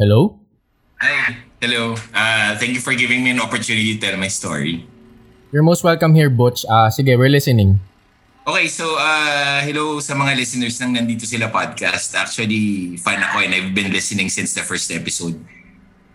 Hello? Hi. Hello. Uh, thank you for giving me an opportunity to tell my story. You're most welcome here, Butch. Ah, sige, we're listening. Okay, so uh, hello sa mga listeners ng Nandito Sila podcast. Actually, fan ako and I've been listening since the first episode.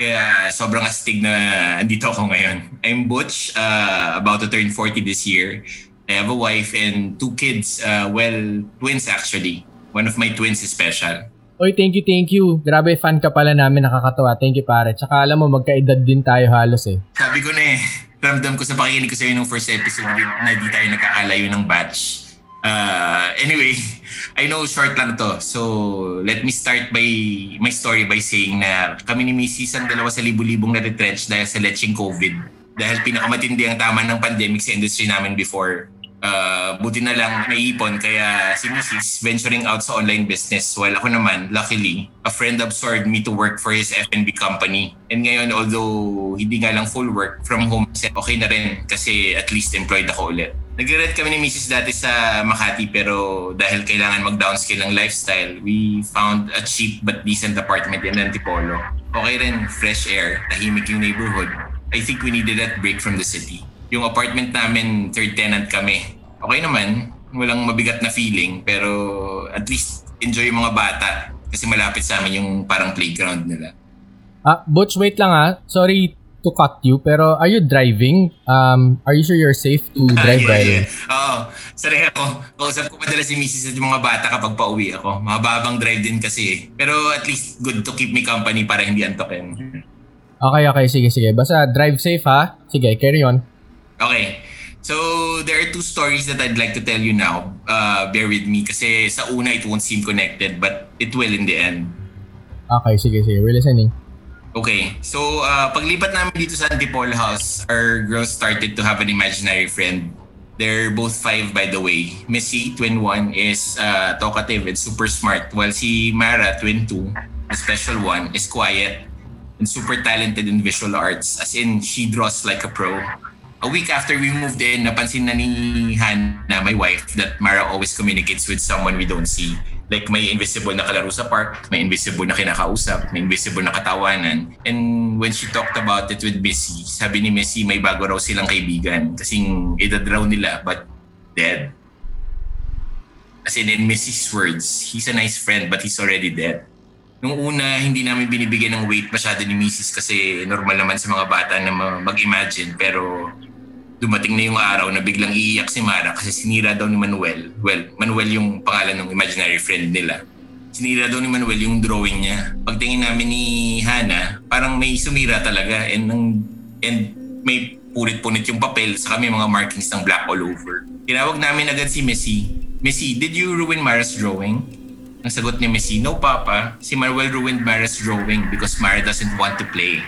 Kaya sobrang astig na andito ako ngayon. I'm Butch, uh, about to turn 40 this year. I have a wife and two kids. Uh, well, twins actually. One of my twins is special. Oy, thank you, thank you. Grabe, fan ka pala namin, nakakatawa. Thank you, pare. Tsaka alam mo, magkaedad din tayo halos eh. Sabi ko na eh, ramdam ko sa pakikinig ko sa'yo nung first episode na di tayo nagkakalayo ng batch. Uh, anyway, I know short lang to. So, let me start by my story by saying na kami ni Mrs. ang dalawa sa libu-libong na-retrench dahil sa leching COVID. Dahil pinakamatindi ang tama ng pandemic sa industry namin before. Uh, buti na lang naipon kaya si Mrs. venturing out sa online business while ako naman, luckily, a friend absorbed me to work for his F&B company. And ngayon, although hindi nga lang full work from home, okay na rin kasi at least employed ako ulit. Nag-rent kami ni Mrs. dati sa Makati pero dahil kailangan mag-downscale ng lifestyle, we found a cheap but decent apartment in Antipolo. Okay rin, fresh air, tahimik yung neighborhood. I think we needed that break from the city. Yung apartment namin, third tenant kami. Okay naman, walang mabigat na feeling pero at least enjoy yung mga bata kasi malapit sa amin yung parang playground nila. Ah, Butch, wait lang ah. Sorry to cut you, pero are you driving? Um, are you sure you're safe to drive yeah, right? yeah. Oo. Sanay ako. Kausap ko madalas si Mrs. at yung mga bata kapag pauwi ako. Mababang drive din kasi eh. Pero at least good to keep me company para hindi antokin. Okay, okay. Sige, sige. Basta drive safe ha. Sige, carry on. Okay. So, there are two stories that I'd like to tell you now. Uh, bear with me kasi sa una it won't seem connected but it will in the end. Okay, sige, sige. We're listening. Okay. So, uh, paglipat namin dito sa Antipolo House, our girls started to have an imaginary friend. They're both five, by the way. Missy, twin one, is uh, talkative and super smart. While si Mara, twin two, the special one, is quiet and super talented in visual arts. As in, she draws like a pro. A week after we moved in, napansin na ni Hannah, my wife, that Mara always communicates with someone we don't see. Like may invisible na kalaro sa park, may invisible na kinakausap, may invisible na katawanan. And when she talked about it with Missy, sabi ni Missy may bago raw silang kaibigan. Kasing edad raw nila but dead. As in, in Missy's words, he's a nice friend but he's already dead. Nung una, hindi namin binibigyan ng weight masyado ni Mrs. kasi normal naman sa mga bata na mag-imagine. Pero dumating na yung araw na biglang iiyak si Mara kasi sinira daw ni Manuel. Well, Manuel yung pangalan ng imaginary friend nila. Sinira daw ni Manuel yung drawing niya. Pagtingin namin ni Hana, parang may sumira talaga and, and may punit-punit yung papel sa may mga markings ng black all over. Tinawag namin agad si Missy. Missy, did you ruin Mara's drawing? Ang sagot ni Missy, no papa, si Manuel ruined Mara's drawing because Mara doesn't want to play.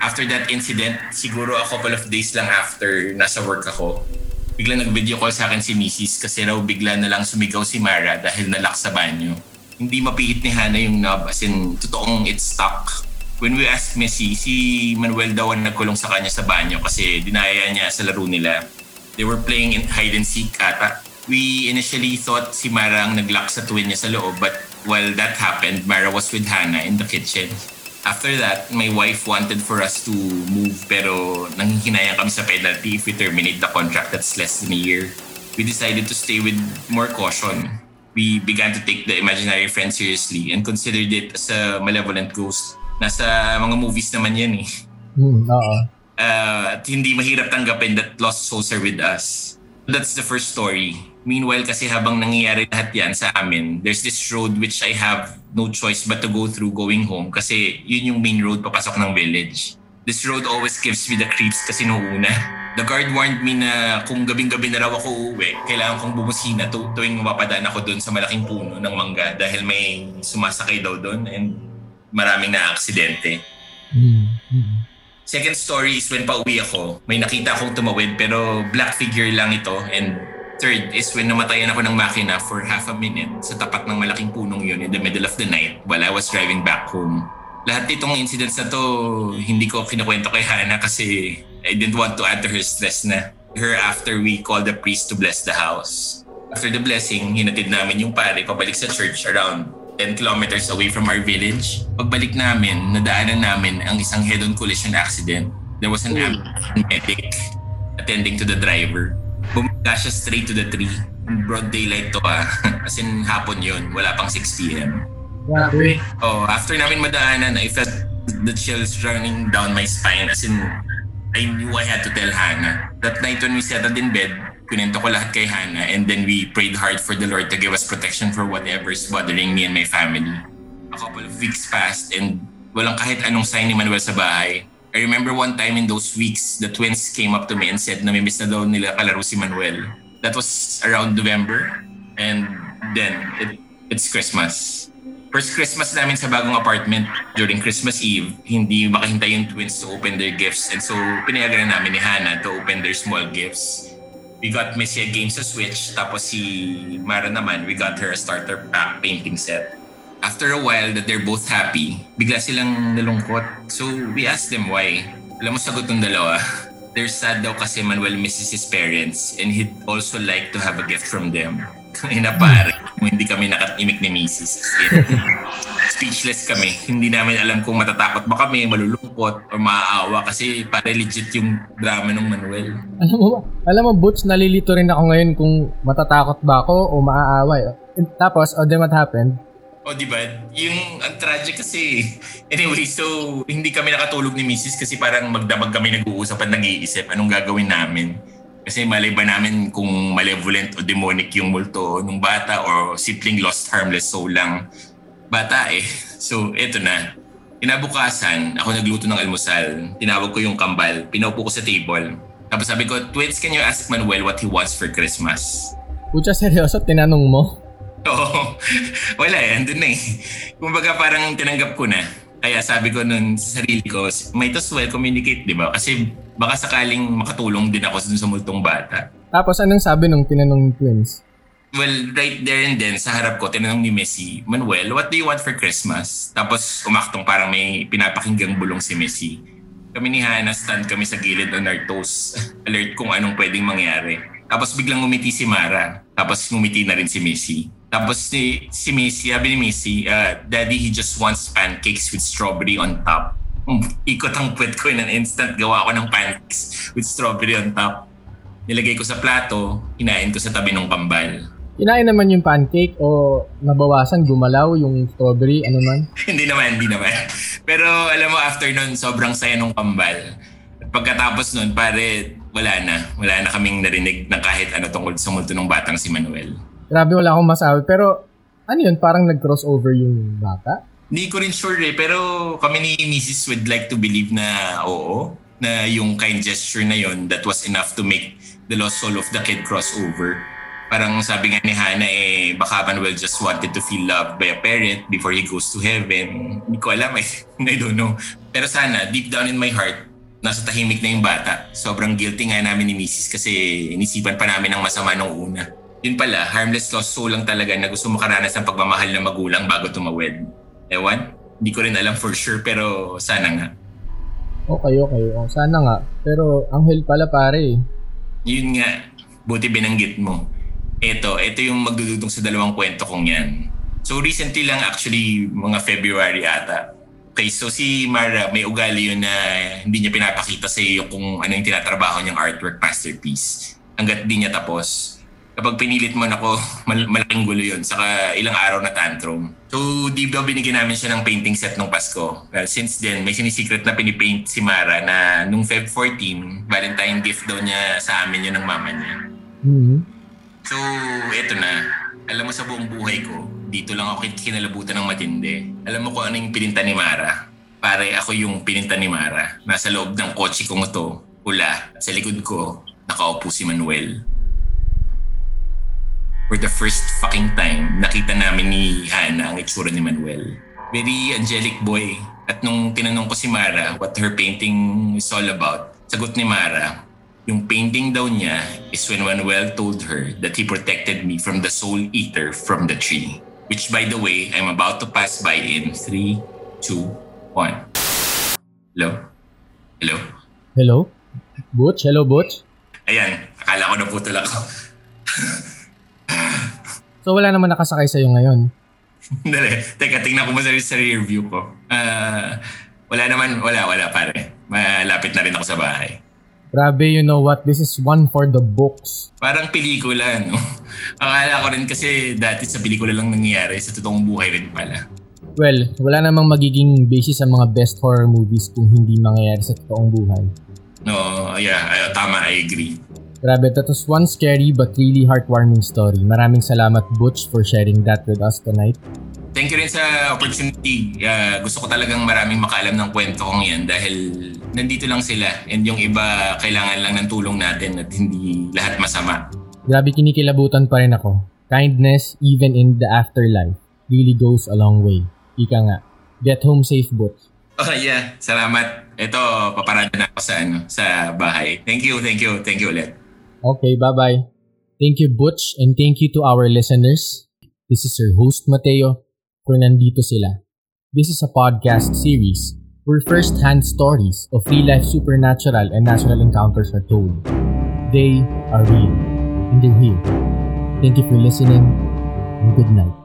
After that incident, siguro a couple of days lang after nasa work ako, bigla nag-video call sa akin si Mrs. kasi raw bigla na lang sumigaw si Mara dahil nalak sa banyo. Hindi mapihit ni Hana yung knob as in totoong it's stuck. When we asked Missy, si Manuel daw ang nagkulong sa kanya sa banyo kasi dinaya niya sa laro nila. They were playing in hide and seek ata. We initially thought si Mara ang naglock sa twin niya sa loob but while that happened, Mara was with Hana in the kitchen. After that, my wife wanted for us to move pero nanghihinayang kami sa penalty if we terminate the contract that's less than a year. We decided to stay with more caution. We began to take the imaginary friend seriously and considered it as a malevolent ghost. Nasa mga movies naman yan eh. Hmm, oo. Uh, at hindi mahirap tanggapin that lost souls are with us. That's the first story. Meanwhile, kasi habang nangyayari lahat yan sa amin, there's this road which I have no choice but to go through going home kasi yun yung main road papasok ng village. This road always gives me the creeps kasi nung una. The guard warned me na kung gabing-gabi na raw ako uuwi, kailangan kong bumusina tu- tuwing mapapadaan ako doon sa malaking puno ng mangga dahil may sumasakay daw doon and maraming na aksidente. Second story is when pauwi ako, may nakita akong tumawid pero black figure lang ito and third is when namatayan ako ng makina for half a minute sa tapat ng malaking punong yun in the middle of the night while I was driving back home. Lahat itong incidents na to, hindi ko kinukwento kay Hana kasi I didn't want to add to her stress na her after we called the priest to bless the house. After the blessing, hinatid namin yung pare pabalik sa church around 10 kilometers away from our village. Pagbalik namin, nadaanan namin ang isang head-on collision accident. There was an ambulance medic attending to the driver. Bumaga siya straight to the tree. Broad daylight to ah. As in hapon yun. Wala pang 6 p.m. Grabe. Oh, after namin madaanan, I felt the chills running down my spine. As in, I knew I had to tell Hannah. That night when we settled in bed, kunento ko lahat kay Hannah and then we prayed hard for the Lord to give us protection for whatever's bothering me and my family. A couple of weeks passed and walang kahit anong sign ni Manuel sa bahay. I remember one time in those weeks, the twins came up to me and said na may miss na daw nila kalaro si Manuel. That was around November and then it, it's Christmas. First Christmas namin sa bagong apartment during Christmas Eve, hindi makahintay yung twins to open their gifts and so pinayagan na namin ni Hannah to open their small gifts. We got Missy a game sa Switch tapos si Mara naman, we got her a starter pack painting set. After a while that they're both happy, bigla silang nalungkot. So we asked them why. Alam mo sagot ng dalawa, they're sad daw kasi Manuel misses his parents and he'd also like to have a gift from them. Ina pare, hindi kami nakatimik ni Mrs. Speechless kami. Hindi namin alam kung matatakot ba kami, malulungkot, o maaawa kasi pare legit yung drama ng Manuel. Alam mo, alam mo, Butch, nalilito rin ako ngayon kung matatakot ba ako o maaaway. And tapos, oh, then what happened? O di ba? Yung ang tragic kasi. Anyway, so hindi kami nakatulog ni Mrs. kasi parang magdamag kami nag-uusap at nag-iisip anong gagawin namin. Kasi malay ba namin kung malevolent o demonic yung multo nung bata or simpleng lost harmless soul lang bata eh. So eto na. Kinabukasan, ako nagluto ng almusal. Tinawag ko yung kambal. Pinaupo ko sa table. Tapos sabi ko, Twins, can you ask Manuel what he wants for Christmas? Pucha, seryoso, tinanong mo? Oo. Wala eh, andun na eh. Kumbaga parang tinanggap ko na. Kaya sabi ko nun sa sarili ko, might as well communicate, di ba? Kasi baka sakaling makatulong din ako dun sa multong bata. Tapos, anong sabi nung tinanong ng twins? Well, right there and then, sa harap ko, tinanong ni Messi, Manuel, what do you want for Christmas? Tapos umaktong parang may pinapakinggang bulong si Messi. Kami ni Hannah, stand kami sa gilid on our toes. Alert kung anong pwedeng mangyari. Tapos biglang ngumiti si Mara. Tapos ngumiti na rin si Messi. Tapos si, si Messi, sabi ni Messi, uh, Daddy, he just wants pancakes with strawberry on top. Um, ikot ang puwet ko in an instant. Gawa ko ng pancakes with strawberry on top. Nilagay ko sa plato, hinain ko sa tabi ng kambal. Kinain naman yung pancake o nabawasan, gumalaw yung strawberry, ano man? hindi naman, hindi naman. Pero alam mo, after nun, sobrang saya nung kambal. At pagkatapos nun, pare, wala na. Wala na kaming narinig ng kahit ano tungkol sa multo ng batang si Manuel. Grabe, wala akong masabi. Pero, ano yun, parang nag-crossover yung bata? Hindi ko rin sure eh, pero kami ni Mrs. would like to believe na oo, na yung kind gesture na yon that was enough to make the lost soul of the kid crossover. Parang sabi nga ni Hannah eh, baka Manuel just wanted to feel loved by a parent before he goes to heaven. Hindi ko alam eh. I don't know. Pero sana, deep down in my heart, nasa tahimik na yung bata. Sobrang guilty nga namin ni Mrs. kasi inisipan pa namin ng masama nung una. Yun pala, harmless lost soul lang talaga na gusto makaranas ng pagmamahal ng magulang bago tumawid. Ewan, hindi ko rin alam for sure pero sana nga. Okay, okay. O, sana nga. Pero, anghel pala pare. Yun nga, buti binanggit mo. Ito, ito yung magdudugtong sa dalawang kwento kong yan. So recently lang actually, mga February ata. Okay, so si Mara, may ugali yun na hindi niya pinapakita sa iyo kung ano yung tinatrabaho niyang artwork masterpiece. Hanggat di niya tapos. Kapag pinilit mo na ako, mal- malaking gulo yun. Saka ilang araw na tantrum. So, di ba binigyan namin siya ng painting set nung Pasko? Well, since then, may sinisikret na pinipaint si Mara na nung Feb 14, Valentine gift daw niya sa amin yun ng mama niya. Hmm. So, eto na. Alam mo sa buong buhay ko, dito lang ako kinalabutan ng matindi. Alam mo kung ano yung pininta ni Mara? Pare, ako yung pininta ni Mara. Nasa loob ng kotse kong to, pula. Sa likod ko, nakaupo si Manuel. For the first fucking time, nakita namin ni Hannah ang itsura ni Manuel. Very angelic boy. At nung tinanong ko si Mara what her painting is all about, sagot ni Mara, yung painting daw niya is when Manuel told her that he protected me from the soul eater from the tree. Which by the way, I'm about to pass by in 3, 2, 1. Hello? Hello? Hello? Butch? Hello, Butch? Ayan, akala ko naputol ako. So, wala naman nakasakay sa'yo ngayon. Dali, teka, tingnan ko muna sa rear view ko. Ah, wala naman, wala, wala pare. Malapit na rin ako sa bahay. Grabe, you know what? This is one for the books. Parang pelikula, no? Akala ko rin kasi dati sa pelikula lang nangyayari, sa totoong buhay rin pala. Well, wala namang magiging basis sa mga best horror movies kung hindi mangyayari sa totoong buhay. No, yeah, ay- tama, I agree. Grabe, that was one scary but really heartwarming story. Maraming salamat, Butch, for sharing that with us tonight. Thank you rin sa opportunity. Ah, gusto ko talagang maraming makaalam ng kwento kong yan dahil nandito lang sila and yung iba kailangan lang ng tulong natin at hindi lahat masama. Grabe, kinikilabutan pa rin ako. Kindness, even in the afterlife, really goes a long way. Ika nga. Get home safe, Butch. Oh yeah, salamat. Ito, paparada na ako sa, ano, sa bahay. Thank you, thank you, thank you ulit. Okay, bye-bye. Thank you, Butch, and thank you to our listeners. This is your host, Mateo, for Nandito Sila. This is a podcast series where first-hand stories of real-life supernatural and natural encounters are told. They are real, and they're here. Thank you for listening, and good night.